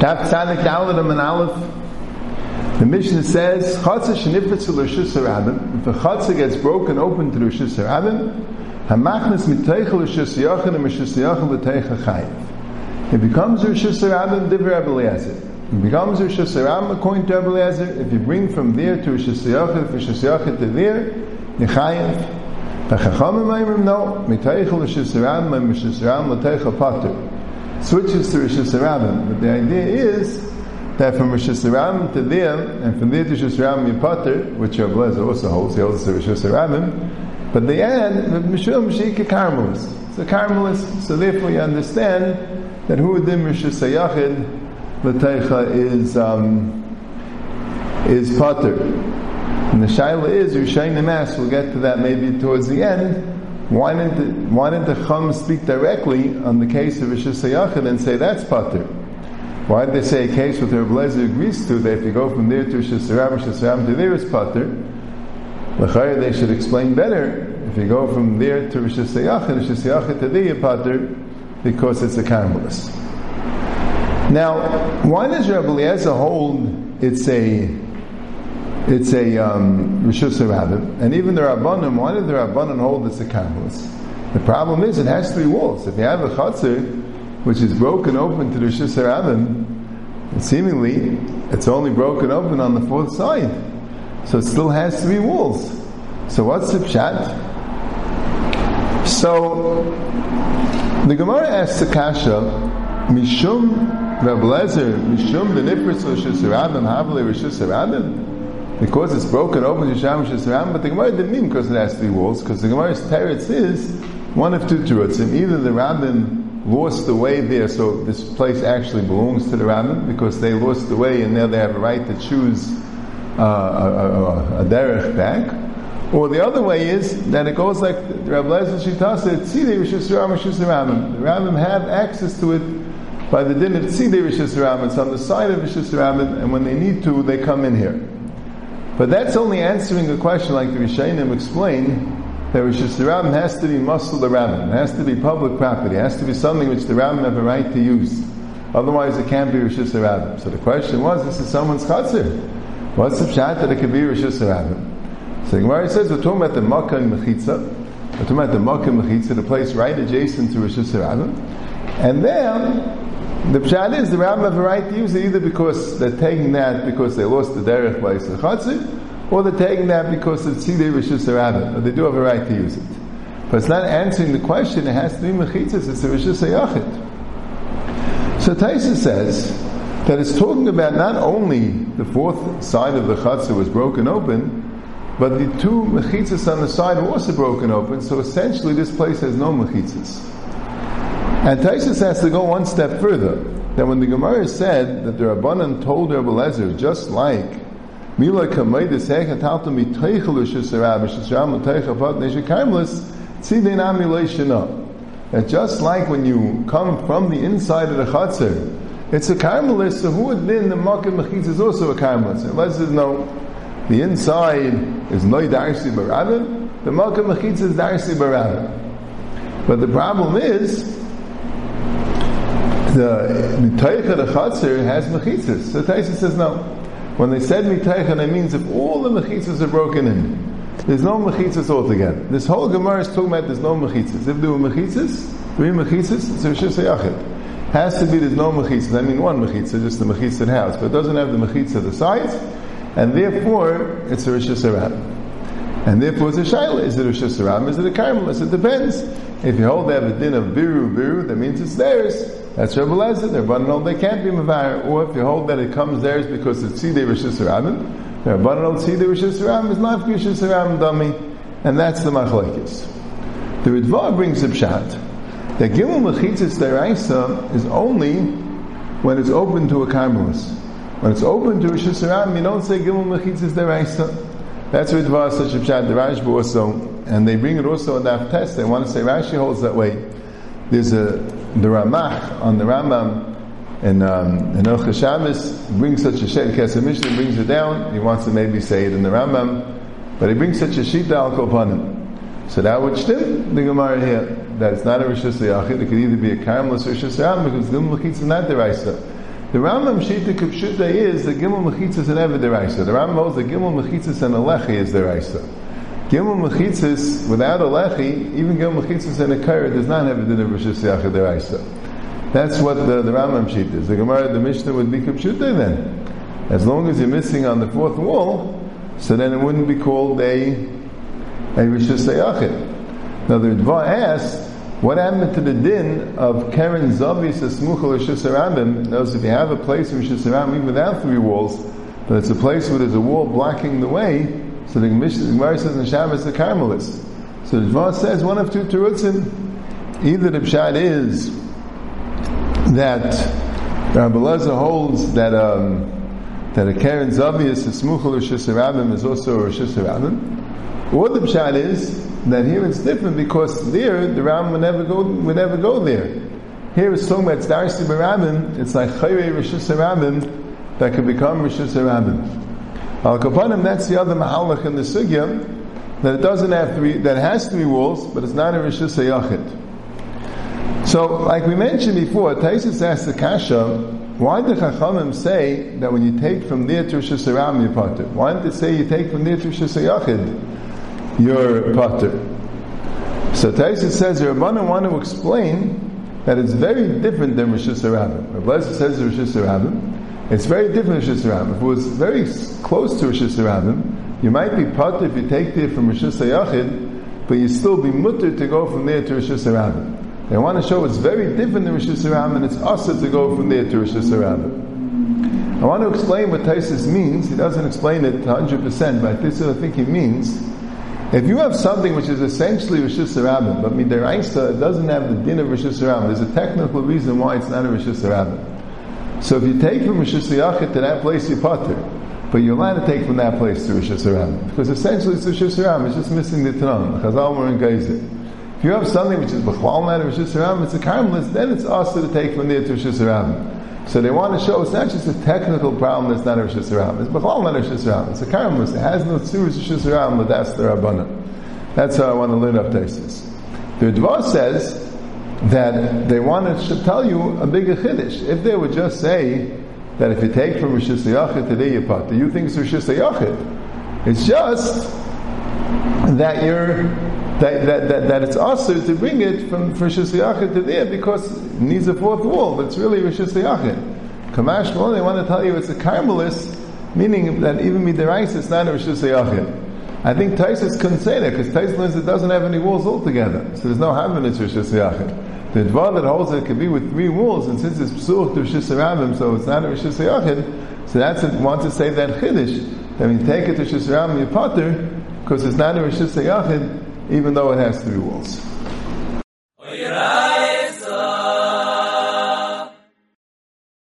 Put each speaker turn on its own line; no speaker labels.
Taf Tzadik Dalit and Aleph. The Mishnah says, Chatzah shenifetz l'shus harabim. If a chatzah gets broken open to l'shus harabim, hamachnes miteichel l'shus yachin and l'shus yachin l'teicha chayiv. It becomes l'shus harabim divrei Eliezer. It becomes l'shus harabim according to Eliezer. If you bring from there to l'shus yachin, from yachin to there. The no, pater switches to Rosh Hashanah. But the idea is that from Rosh Hashanah to there, and from there to Rosh Hashanah Yipater, which Rav Lezer also holds, he holds to Rosh Hashanah, but they add Mishum Shika Karmelis. It's a Karmelis, so therefore you understand that who Rosh Hashanah L'Teicha is um, is Pater. And the Shaila is, you're sharing the Mass, we'll get to that maybe towards the end, why didn't the, why didn't the Chum speak directly on the case of Yachid and say that's Pater? Why did they say a case with Rav Lezer agrees to that if you go from there to Rishis Ram, Rishis Ram to there is Pater? L'chayr they should explain better. If you go from there to Yachid, Yachid to there Pater, because it's a Karmelis. Now, why does Rabbi Eliezer hold it's a it's a um, Rishus and even the Rabbanim, why did the Rabbanim hold this a Karmelis? The problem is it has three walls. If you have a Chatzir, which is broken open to the Rishus Rabbim, seemingly it's only broken open on the fourth side. So it still has three walls. So what's the pshat? So the Gemara asks the Kasha, Mishum Rab Lezer, Mishum the Nifris Rishus Rabbim, Havle Rishus Rabbim, because it's broken open to Sham Shesram, but the Gemara didn't mean because it has three walls, because the Gemara's teretz is one of two terutzim. Either the Rabbin lost the way there, so this place actually belongs to the Rabbin, because they lost the way and now they have a right to choose uh, a, a, a, derech back. Or the other way is that it goes like Rabbi Lezer Shita said, Tzidei Rishis Rishis The Rabbim have access to it by the din of Tzidei Rishis It's on the side of Rishis and when they need to, they come in here. But that's only answering a question like the Rishayim explain that Rosh Hashanah has to be muscle the rabbin, it has to be public property, it has to be something which the rabbin have a right to use. Otherwise, it can't be Rosh Hashanah. So the question was, this is someone's chatzir. What's the pshat that it could be Rosh Hashanah? So Gemara says we're talking about the Makkah and Mechitza. We're talking about the Makkah and Mechitza, the place right adjacent to Rosh Hashanah. And there, the pshat is the rabbis have a right to use it either because they're taking that because they lost the derech by Yisachatzit, or they're taking that because it's Tzidei Rishus but they do have a right to use it. But it's not answering the question, it has to be Mechitzas, it's a Rishus Yachid. So Taisa says that it's talking about not only the fourth side of the Chatzah was broken open, but the two mechitzas on the side were also broken open, so essentially this place has no mechitzas. And Taisus has to go one step further. That when the Gemara said that the Rabbanan told Rabbi Lezer, just like Mila Kameidis Hechatalta Miteichelu Shisarab Shisram Miteichavat Neshakarmlis Tzidin Amilashina. That just like when you come from the inside of the Chatzir, it's a Karmelis, so who would been the Makkah Mechitz is also a Karmelis. Unless there's no, the inside is Noi Darsi Baravim, the Makkah Mechitz is Darsi Baravim. But the problem is, the Mitaycha the Chatzir has mechitzas. So Taisa says no. When they said Mitaycha, it means if all the mechitzas are broken in, there's no mechitzas altogether. This whole Gemara is talking about there's no mechitzas. If there were mechitzas, three mechitzas, it's a Rishis Yachid. Has to be there's no mechitzas. I mean one mechitzah, just the mechitzah house, but it doesn't have the mechitzah the sides, and therefore it's a Harab. And therefore it's a Shaila. Is it a Rishis Harab? Is it a Karmelis? It depends. If you hold they have a din of biru biru, that means it's theirs. That's Rebbe Lezer. They're no, they can't be Mavar. Or if you hold that it comes theirs because it's Tzidei Rishis Rabim, they're no Tzidei Rishis Rabim is not Rishis Rabim dummy. And that's the Machlekes. The Ritva brings a pshat that Gimel Mechitzis Deraisa is only when it's open to a Karmelis. When it's open to Rishis Rabim, you don't say Gimel Mechitzis Deraisa. That's Ritva such a pshat, the Rashba also, and they bring it also in that test. They want to say Rashi holds that way. There's a the Ramach on the Rambam and um, El Shabbos brings such a shed. Kesef Mishnah brings it down. He wants to maybe say it in the Rambam, but he brings such a sheet al kopanim. So that would stim the Gemara here that it's not a Rishus Yachid. It could either be a Karmelis or Rishus Ram because Gimel Mechitza is not the Raisa. The Rambam Shita Kupshuta is that Gimel Mechitza is never the Raisa. The Rambam knows that Gimel Mechitza and Alechi is the Raisa. Gimel Mechitzis without a lechi, even Gimel Mechitzis and a kair does not have a din of Rishus Yachid Deraisa. That's what the, the Rambam sheet is. The Gemara, the Mishnah would be Kupshuta then. As long as you're missing on the fourth wall, so then it wouldn't be called a a Rishus Yachid. Now the Ritva asks, what happened to the din of Karen Zavis Esmuchel Arabim? Knows if you have a place in Arabim even without three walls, but it's a place where there's a wall blocking the way, so the Gemara says in Shabbos the Karmelis. So the Gemara says one of two terutzim. Either the pshat is that Rabbi Lezer holds that um, that a Karen Zavius is Smuchel Rishis is also a Rishis or the pshat is that here it's different because there the Ram would never go would never go there. Here it's talking about Darsi Barabim, it's like Chayre Rishis that could become Rishis. Al Kapanim, that's the other Mahalach in the Sugya, that it doesn't have to be, that has three walls, but it's not a Rishus Yachid. So, like we mentioned before, Taisus asked the Kasha, why did Chachamim say that when you take from there to Rishus Aram, you're Pater? Why didn't they say you take from there to Rishus Yachid, you're Pater? So Taisus says, Rabbanim want to explain that it's very different than Rishus Aram. Rabbi says Rishus Aram, it's very different Rishis If it was very close to Rishis you might be part if you take there from Rishis but you still be mutter to go from there to Rishis They want to show it's very different than Rishis and it's also to go from there to Rishis I want to explain what Taisus means. He doesn't explain it 100%, but this is what I think he means. If you have something which is essentially Rishis Hashanah, but Midaraisa doesn't have the din of Rishis there's a technical reason why it's not a Hashanah. So if you take from Rishis Yachid to that place, you potter. But you're allowed to take from that place to Rishis Haram. Because essentially it's Rishis Haram, it's just missing the Tanam. Chazal were in Gezer. If you have something which is B'chlal not Rishis Haram, it's a Karmelis, then it's also to take from there to Rishis Haram. So they want to show it's not just a technical problem that's not a Rishis Haram. It's B'chlal not a Rishis Haram. It's a Karmelis. It has no Tzuris Rishis Haram, but that's the Rabbanah. That's how I want to learn up Taisis. The Dvar says, that they wanted to tell you a bigger chiddush. If they would just say that if you take from Rishis Yachid today you do you think it's Rishis Yachid. It's just that you're that, that, that, that it's also to bring it from Rishis Yachid to there because it needs a fourth wall, but it's really Rishis Yachid. Kamash they want to tell you it's a Carmelis, meaning that even Midiraisa is not a Rishis Yachid. I think Taisus couldn't say that because Taisus it doesn't have any walls altogether. So there's no Havanitz Rishis Yachid. The Dvar that holds it could be with three walls, and since it's Psuch to Rishis Rabim, so it's not a Rishis Yachid, so that's it, want to say that Chiddush, when you take it to Rishis Rabim, you potter, because it's not a Rishis Yachid, even though it has three walls.